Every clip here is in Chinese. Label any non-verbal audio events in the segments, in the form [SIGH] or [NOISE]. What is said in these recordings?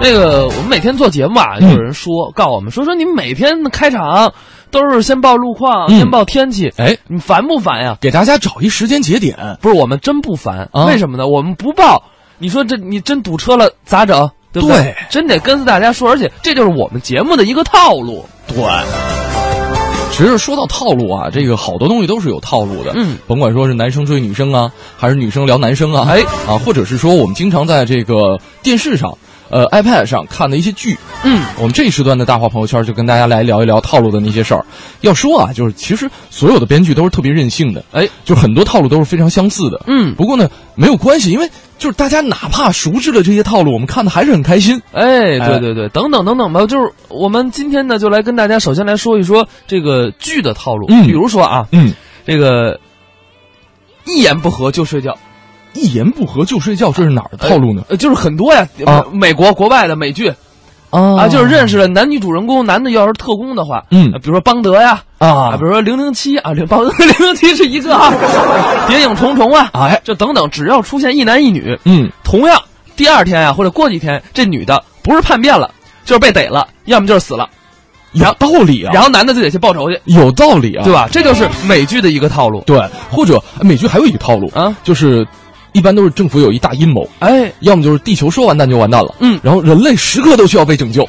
那个我们每天做节目啊，就有人说、告我们说说你们每天开场都是先报路况，嗯先报天气，哎，你烦不烦呀？给大家找一时间节点，不是我们真不烦，啊为什么呢？我们不报，你说这你真堵车了咋整？对不对真得跟大家说，而且这就是我们节目的一个套路。对。其实说到套路啊，这个好多东西都是有套路的。嗯，甭管说是男生追女生啊，还是女生聊男生啊，哎啊，或者是说我们经常在这个电视上、呃 iPad 上看的一些剧。嗯，我们这一时段的大话朋友圈就跟大家来聊一聊套路的那些事儿。要说啊，就是其实所有的编剧都是特别任性的，哎，就很多套路都是非常相似的。嗯不过呢，没有关系，因为就是大家哪怕熟知了这些套路，我们看的还是很开心。哎，哎对对对，等等等等吧，就是我们今天呢，就来跟大家首先来说一说这个剧的套路。嗯比如说啊，嗯，这个一言不合就睡觉，一言不合就睡觉，这是哪儿的套路呢？呃，就是很多呀，啊美国国外的美剧啊啊，就是认识了男女主人公，男的要是特工的话，嗯呃比如说邦德呀，啊比如说零零七啊，零邦德 [LAUGHS] 零零七是一个啊，[LAUGHS] 谍影重重啊，哎，这等等，只要出现一男一女，嗯，同样第二天啊或者过几天，这女的不是叛变了，就是被逮了，要么就是死了，有道理啊，然后男的就得去报仇去，有道理啊，对吧？这就是美剧的一个套路。对，或者美剧还有一个套路啊，就是一般都是政府有一大阴谋，哎，要么就是地球说完蛋就完蛋了，嗯。然后人类时刻都需要被拯救，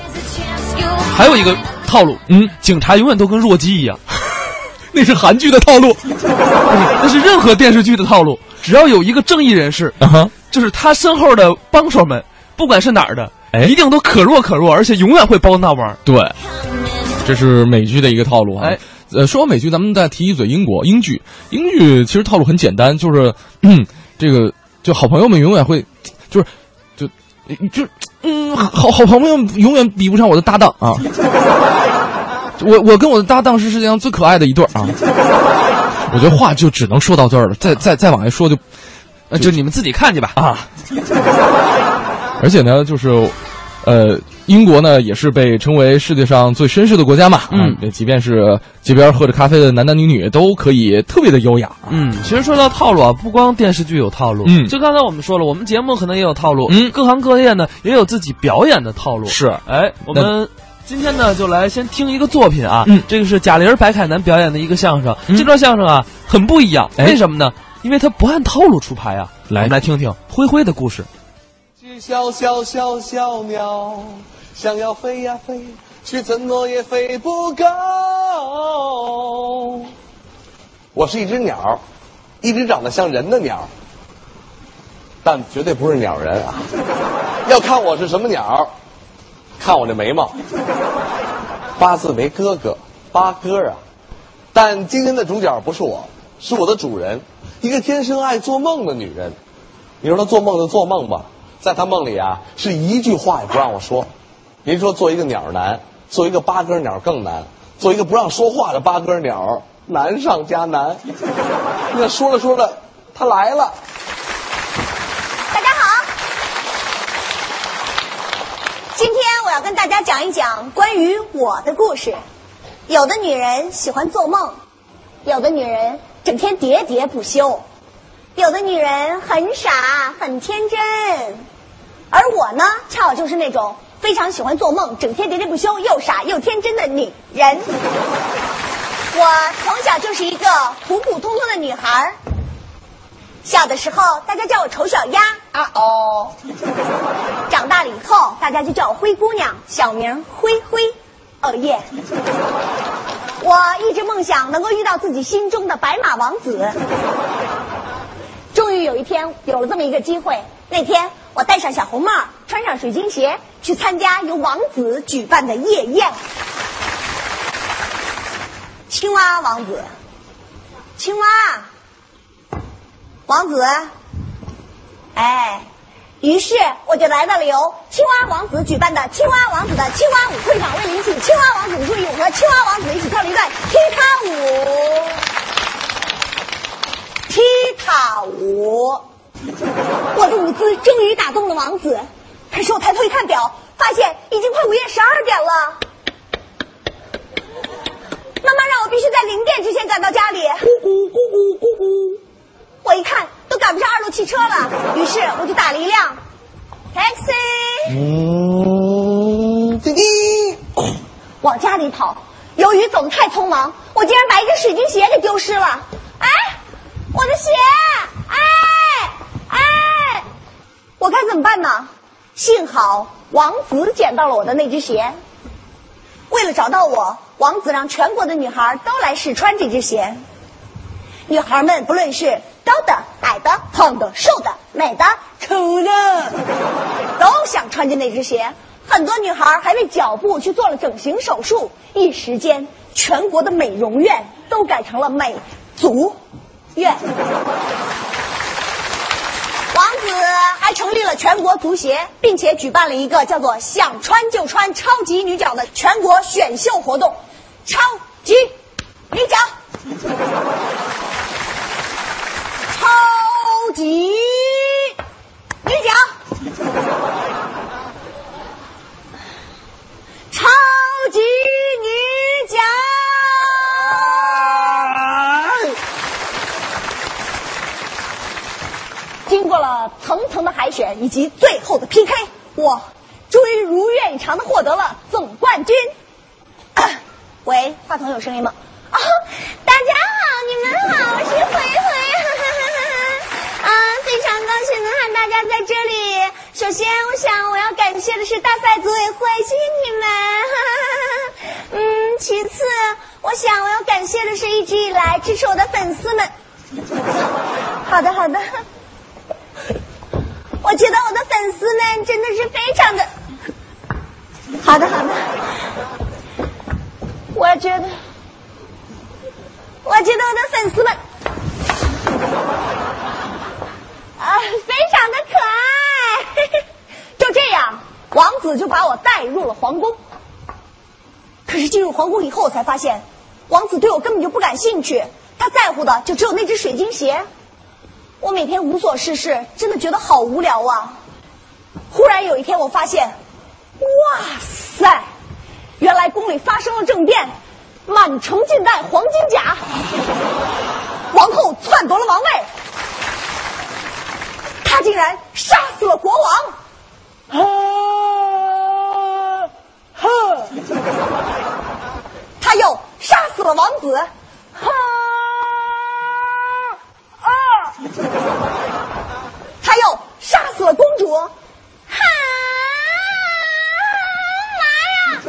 还有一个套路，嗯，警察永远都跟弱鸡一样，[LAUGHS] 那是韩剧的套路。[LAUGHS] 那是任何电视剧的套路。只要有一个正义人士，啊哈，就是他身后的帮手们，不管是哪儿的，哎。一定都可弱可弱，而且永远会帮那玩。儿。对，这是美剧的一个套路啊。哎，呃，说完美剧，咱们再提一嘴英国英剧。英剧其实套路很简单，就是，嗯，这个就好朋友们永远会，就是，就，就，嗯，好好朋友永远比不上我的搭档啊。我我跟我的搭档是世界上最可爱的一对啊。我觉得话就只能说到这儿了，再再再往下说就呃，就你们自己看去吧。啊。而且呢，就是，呃，英国呢也是被称为世界上最绅士的国家嘛。嗯啊，即便是街边喝着咖啡的男男女女，都可以特别的优雅。嗯，其实说到套路啊，不光电视剧有套路，嗯就刚才我们说了，我们节目可能也有套路，嗯各行各业呢也有自己表演的套路。是哎，我们今天呢就来先听一个作品啊，嗯这个是贾玲、白凯南表演的一个相声，嗯这段相声啊很不一样，哎为什么呢？因为它不按套路出牌啊。来我们来听听灰灰的故事。只小小小小鸟，想要飞呀飞，却怎么也飞不高。我是一只鸟，一只长得像人的鸟，但绝对不是鸟人啊。要看我是什么鸟，看我这眉毛，八字没哥哥，八哥啊。但今天的主角不是我，是我的主人，一个天生爱做梦的女人。你说她做梦就做梦吧，在他梦里啊，是一句话也不让我说。您说做一个鸟难，做一个八哥鸟更难，做一个不让说话的八哥鸟难上加难。[LAUGHS] 那说着说着，他来了。大家好，今天我要跟大家讲一讲关于我的故事。有的女人喜欢做梦，有的女人整天喋喋不休，有的女人很傻很天真，而我呢，恰好就是那种非常喜欢做梦、整天喋喋不休、又傻又天真的女人。我从小就是一个普普通通的女孩。小的时候，大家叫我丑小鸭啊哦。长大了以后，大家就叫我灰姑娘，小名灰灰。哦耶！我一直梦想能够遇到自己心中的白马王子。有一天有了这么一个机会。那天我戴上小红帽，穿上水晶鞋，去参加由王子举办的夜宴。青蛙王子，青蛙。王子，哎，于是我就来到了由青蛙王子举办的青蛙王子的青蛙舞会场，为了引起青蛙王子的注意，我和青蛙王子一起跳了一段踢踏舞。踢踏舞，我的舞姿终于打动了王子。可是我抬头一看表，发现已经快午夜十二点了。妈妈让我必须在零点之前赶到家里。咕咕咕咕咕咕。我一看都赶不上二路汽车了，于是我就打了一辆 taxi。往家里跑。由于走得太匆忙，我竟然把一个水晶鞋给丢失了。我的鞋！哎哎，我该怎么办呢？幸好王子捡到了我的那只鞋。为了找到我，王子让全国的女孩都来试穿这只鞋。女孩们不论是高的、矮的、胖的、瘦的、美的、丑的，都想穿着那只鞋。很多女孩还为脚部去做了整形手术，一时间全国的美容院都改成了美足愿。王子还成立了全国足协，并且举办了一个叫做“想穿就穿超级女角”的全国选秀活动。超级女角，超级女角，超级女角。经过了层层的海选以及最后的 PK，我终于如愿以偿的获得了总冠军。[COUGHS] 喂，话筒有声音吗？啊，大家好，你们好，我是灰灰，啊，非常高兴能和大家在这里。首先，我想我要感谢的是大赛组委会，谢谢你们。[LAUGHS] 嗯，其次，我想我要感谢的是一直以来支持我的粉丝们。[LAUGHS] 好的，好的。我觉得我的粉丝们真的是非常的，好的，好的。我觉得，我觉得我的粉丝们啊，非常的可爱。[LAUGHS] 就这样，王子就把我带入了皇宫。可是进入皇宫以后，我才发现，王子对我根本就不感兴趣，他在乎的就只有那只水晶鞋。我每天无所事事，真的觉得好无聊啊！忽然有一天，我发现，哇塞，原来宫里发生了政变，满城尽带黄金甲，王后篡夺了王位，他竟然杀死了国王，他又杀死了王子，哈。[LAUGHS] 他又杀死了公主，哈妈呀！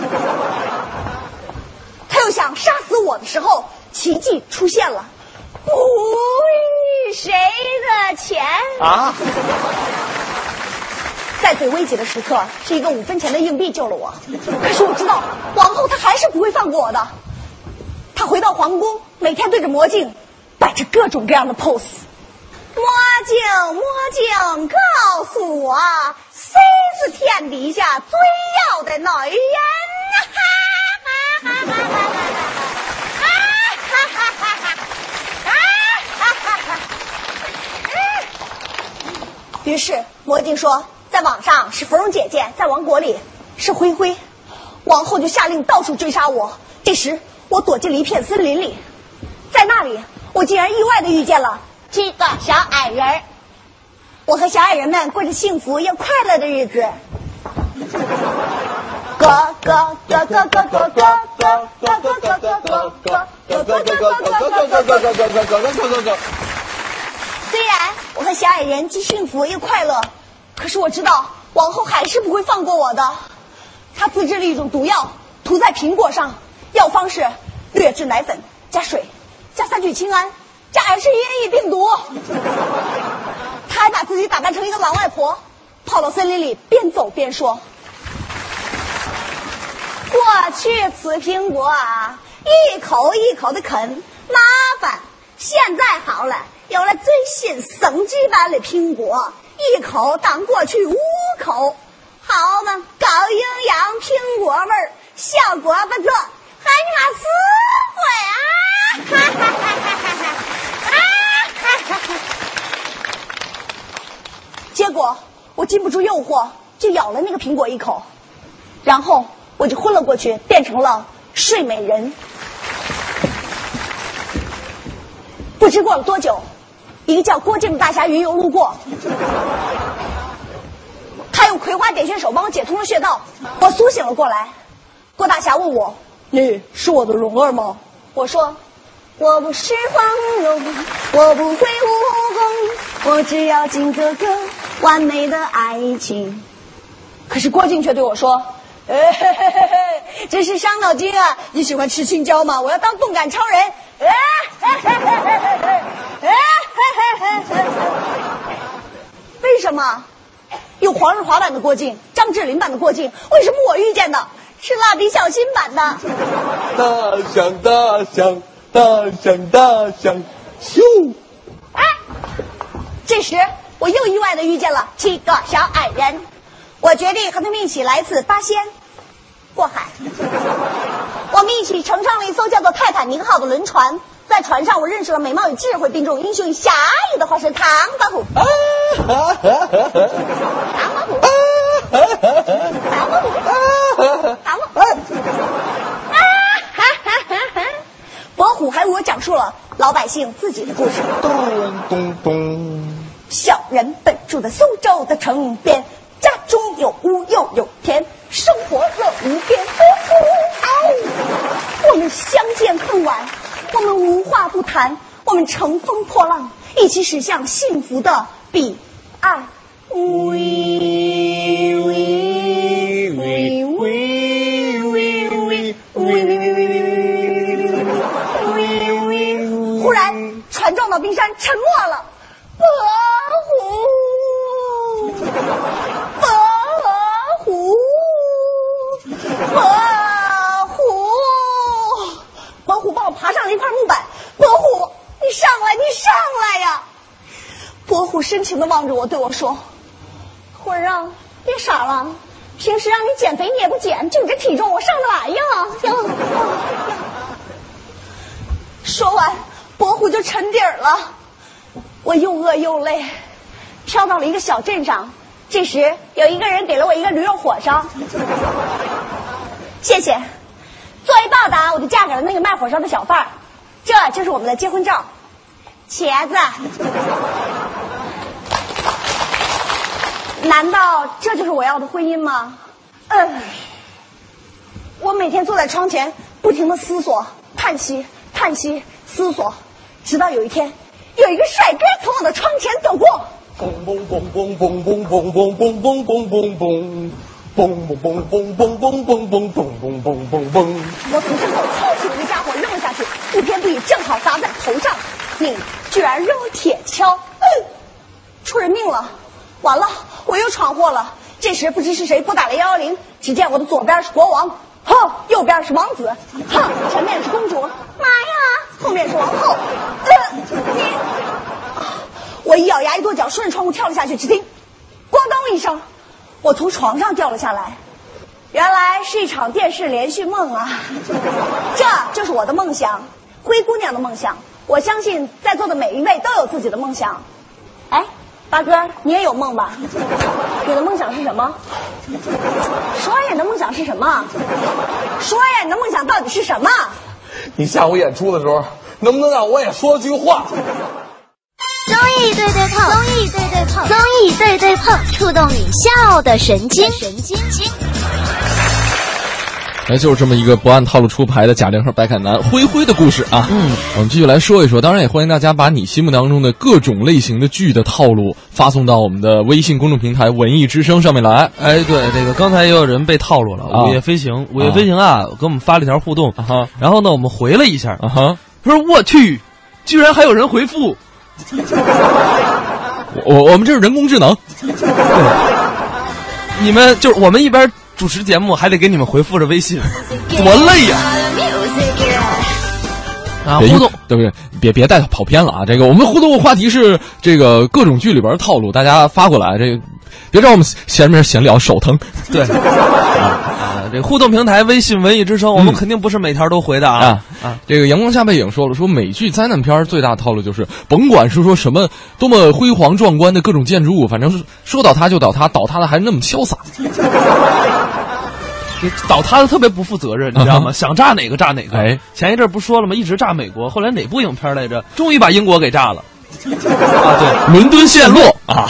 他又想杀死我的时候，奇迹出现了，谁的钱啊？在最危急的时刻，是一个五分钱的硬币救了我。可是我知道，王后她还是不会放过我的。她回到皇宫，每天对着魔镜，摆着各种各样的 pose。魔镜，魔镜，告诉我，谁是天底下最要的女人？哈哈哈哈哈哈！于是魔镜说，在网上是芙蓉姐姐，在王国里是灰灰。王后就下令到处追杀我。这时，我躲进了一片森林里，在那里，我竟然意外的遇见了。七个小矮人，我和小矮人们过着幸福又快乐的日子。咯咯咯咯咯咯咯咯咯咯咯咯咯咯咯咯咯虽然我和小矮人既幸福又快乐，可是我知道王后还是不会放过我的。她自制了一种毒药，涂在苹果上，药方是劣质奶粉加水加三聚氰胺。加尔氏咽液病毒，他还把自己打扮成一个老外婆，跑到森林里边走边说：“过去吃苹果啊，一口一口的啃，麻烦；现在好了，有了最新升级版的苹果，一口当过去五口，好嘛，高营养苹果味儿，效果不错，还你妈死会啊！哈哈哈哈哈哈！”结果我禁不住诱惑，就咬了那个苹果一口，然后我就昏了过去，变成了睡美人。不知过了多久，一个叫郭靖的大侠云游路过，他用葵花点穴手帮我解通了穴道，我苏醒了过来。郭大侠问我你是我的蓉儿吗？我说，我不是黄蓉，我不会武功，我只要金哥哥完美的爱情。可是郭靖却对我说：“哎嘿嘿嘿嘿，真是伤脑筋啊！你喜欢吃青椒吗？我要当动感超人。哎嘿嘿嘿嘿嘿，哎嘿嘿嘿嘿。为什么有黄日华版的郭靖，张智霖版的郭靖？为什么我遇见的是蜡笔小新版的？大象，大象，大象，大象，咻！哎，这时我又意外的遇见了七个小矮人。我决定和他们一起来次八仙过海。我们一起乘上了一艘叫做泰坦尼克号的轮船，在船上我认识了美貌与智慧并重、英雄与侠义的化身唐伯虎。唐伯虎，唐伯虎，唐伯虎。伯虎还为我讲述了老百姓自己的故事。咚咚咚！人本住的苏州的城边，家中有屋又有田，生活乐无边。呜呜，哦，我们相见恨晚，我们无话不谈，我们乘风破浪，一起驶向幸福的彼岸。呜呜呜呜呜呜呜呜呜，忽然船撞到冰山，沉没了。不。[LAUGHS] 伯虎。伯虎，伯虎帮我爬上了一块木板。伯虎，你上来，你上来呀！伯虎深情的望着我，对我说：“虎儿啊，别傻了，平时让你减肥你也不减，就你这体重，我上得来呀？”说完，伯虎就沉底儿了。我又饿又累，飘到了一个小镇上。这时，有一个人给了我一个驴肉火烧。谢谢，作为报答，我就嫁给了那个卖火烧的小贩儿。这就是我们的结婚照，茄子。难道这就是我要的婚姻吗？嗯。我每天坐在窗前，不停的思索、叹息、叹息、思索，直到有一天，有一个帅哥从我的窗前走过。嘣嘣嘣嘣嘣嘣嘣嘣嘣嘣嘣嘣嘣。嘣嘣嘣嘣嘣嘣嘣嘣嘣嘣嘣嘣！我从身后抄起了那家伙扔了下去，不偏不倚，正好砸在头上。你居然扔铁锹，嗯，出人命了！完了，我又闯祸了。这时不知是谁拨打了幺幺零，只见我的左边是国王，哼，右边是王子，哼，前面是公主，妈呀，后面是王后。嗯，你，我一咬牙一跺脚，顺着窗户跳了下去。只听，咣当一声。我从床上掉了下来，原来是一场电视连续梦啊！这就是我的梦想，灰姑娘的梦想。我相信在座的每一位都有自己的梦想。哎，八哥，你也有梦吧？你的梦想是什么？说呀，你的梦想是什么？说呀，你的梦想到底是什么？你下午演出的时候，能不能让我也说句话？综艺对对碰，综艺对对碰，综艺对对碰，触动你笑的神经，神经经。哎，就是这么一个不按套路出牌的贾玲和白凯南灰灰的故事啊。嗯，我们继续来说一说。当然，也欢迎大家把你心目当中的各种类型的剧的套路发送到我们的微信公众平台“文艺之声”上面来。哎，对，这个刚才也有人被套路了，《午夜飞行》，《午夜飞行》啊，给我们发了一条互动，啊然后呢，我们回了一下，啊哈，他说：“我去，居然还有人回复。” [LAUGHS] 我我们这是人工智能，你们就是我们一边主持节目，还得给你们回复着微信，多累呀！啊，互动对不对？别别带跑偏了啊！这个我们互动话题是这个各种剧里边的套路，大家发过来，这个别让我们闲着闲聊，手疼。对啊，[LAUGHS] 这互动平台微信文艺之声，我们肯定不是每条都回的啊啊！这个阳光下背影说了，说美剧灾难片最大套路就是，甭管是说什么多么辉煌壮观的各种建筑物，反正是说倒塌就倒塌，倒塌的还那么潇洒。[LAUGHS] 倒塌的特别不负责任，你知道吗？想炸哪个炸哪个。哎，前一阵不说了吗？一直炸美国，后来哪部影片来着？终于把英国给炸了。[LAUGHS] 啊，对，伦敦陷落啊。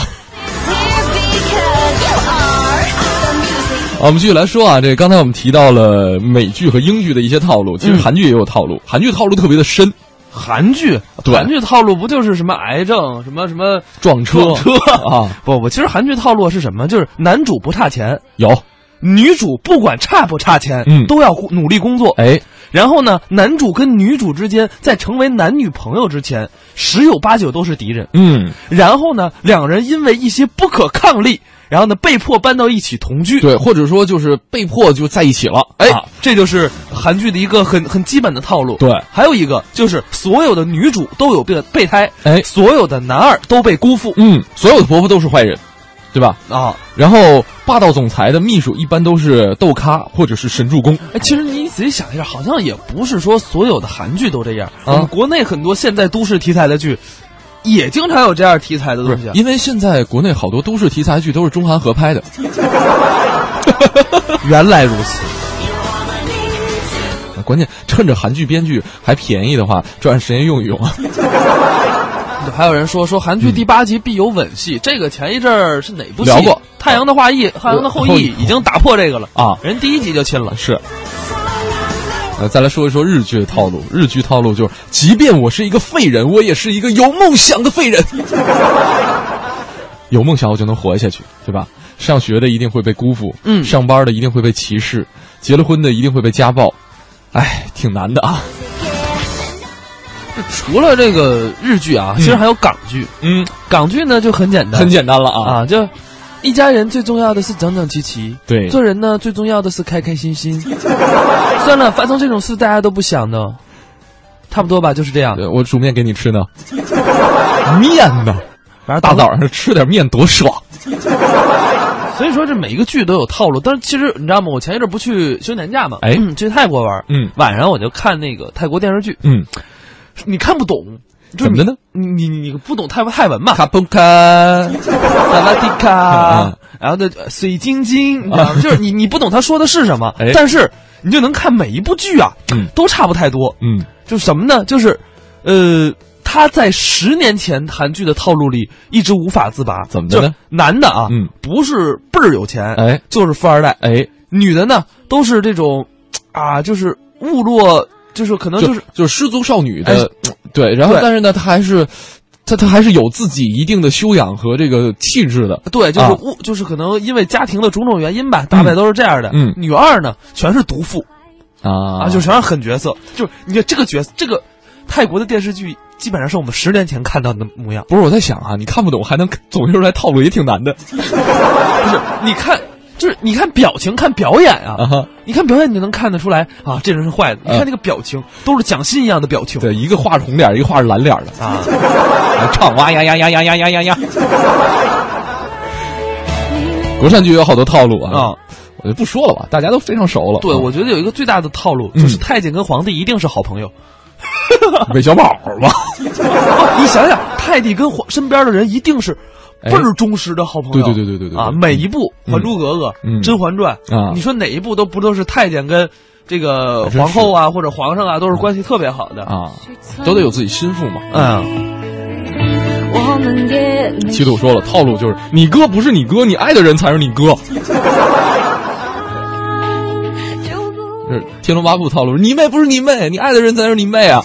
[LAUGHS] 我们继续来说啊，这刚才我们提到了美剧和英剧的一些套路，其实韩剧也有套路，韩剧套路特别的深。韩剧，对韩剧套路不就是什么癌症，什么什么撞车车 [LAUGHS] 啊？不不，其实韩剧套路是什么？就是男主不差钱，有女主不管差不差钱，嗯，都要努力工作。哎，然后呢，男主跟女主之间在成为男女朋友之前，十有八九都是敌人。嗯，然后呢，两人因为一些不可抗力。然后呢，被迫搬到一起同居，对，或者说就是被迫就在一起了，哎，这就是韩剧的一个很很基本的套路。对，还有一个就是所有的女主都有备备胎，哎，所有的男二都被辜负，嗯，所有的婆婆都是坏人，对吧？啊，然后霸道总裁的秘书一般都是豆咖或者是神助攻。哎，其实你仔细想一下，好像也不是说所有的韩剧都这样，我们国内很多现在都市题材的剧。也经常有这样题材的东西，因为现在国内好多都市题材剧都是中韩合拍的。[LAUGHS] 原来如此，关键趁着韩剧编剧还便宜的话，抓紧时间用一用啊。[LAUGHS] 还有人说说韩剧第八集必有吻戏，这个前一阵儿是哪部戏？聊过《太阳的后裔》，《太阳的后裔》已经打破这个了啊！人第一集就亲了，是。呃，再来说一说日剧的套路。日剧套路就是，即便我是一个废人，我也是一个有梦想的废人。[LAUGHS] 有梦想我就能活下去，对吧？上学的一定会被辜负，嗯，上班的一定会被歧视，结了婚的一定会被家暴，哎，挺难的啊。[LAUGHS] 除了这个日剧啊，其实还有港剧。嗯，港剧呢就很简单，很简单了啊啊，就。一家人最重要的是整整齐齐，对，做人呢最重要的是开开心心。[LAUGHS] 算了，发生这种事大家都不想的，差不多吧，就是这样。我煮面给你吃呢，[LAUGHS] 面呢，反正大早上吃点面多爽。[LAUGHS] 所以说这每一个剧都有套路，但是其实你知道吗？我前一阵不去休年假嘛，哎，去泰国玩，嗯，晚上我就看那个泰国电视剧，嗯，你看不懂。怎么的呢？你你你不懂泰泰文嘛？卡布卡，萨拉迪卡，然后的水晶晶，你知道吗？就是你你不懂他说的是什么，[LAUGHS] 但是你就能看每一部剧啊，都差不太多。嗯，就什么呢？就是，呃，他在十年前韩剧的套路里一直无法自拔。怎么的呢？男的啊，嗯，不是倍儿有钱，哎，就是富二代，哎，女的呢都是这种，啊，就是误落。就是可能就是就是失足少女的，对，然后但是呢，她还是，她她还是有自己一定的修养和这个气质的，对，就是误，就是可能因为家庭的种种原因吧，大概都是这样的。嗯，女二呢，全是毒妇，啊啊，就全是狠角色，就你看这个角色，这个泰国的电视剧基本上是我们十年前看到的模样。不是我在想啊，你看不懂还能总结出来套路也挺难的，[LAUGHS] 不是？你看。就是你看表情，看表演啊，你看表演，你就能看得出来啊，这人是坏的。你看那个表情，都是蒋欣一样的表情。对，一个画着红脸，一个画着蓝脸的啊，[LAUGHS] 唱哇呀呀呀呀呀呀呀呀。国产剧有好多套路啊，我就不说了吧，大家都非常熟了。对，我觉得有一个最大的套路就是太监跟皇帝一定是好朋友，韦小宝吧？[LAUGHS] 你想想，太帝跟皇身边的人一定是。倍儿忠实的好朋友，对对对对对对啊！每一部《还珠格格》《甄嬛传》啊，你说哪一部都不都是太监跟这个皇后啊或者皇上啊都是关系特别好的啊，都得有自己心腹嘛。嗯。七度说了，套路就是你哥不是你哥，你爱的人才是你哥。[LAUGHS] 是《天龙八部》套路，你妹不是你妹，你爱的人才是你妹啊。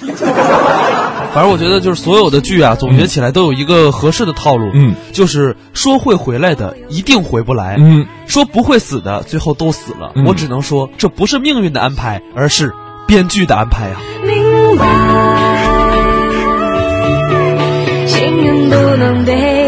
反正我觉得，就是所有的剧啊，总结起来都有一个合适的套路，嗯，就是说会回来的一定回不来，嗯，说不会死的最后都死了。我只能说，这不是命运的安排，而是编剧的安排啊。明白，心不能被。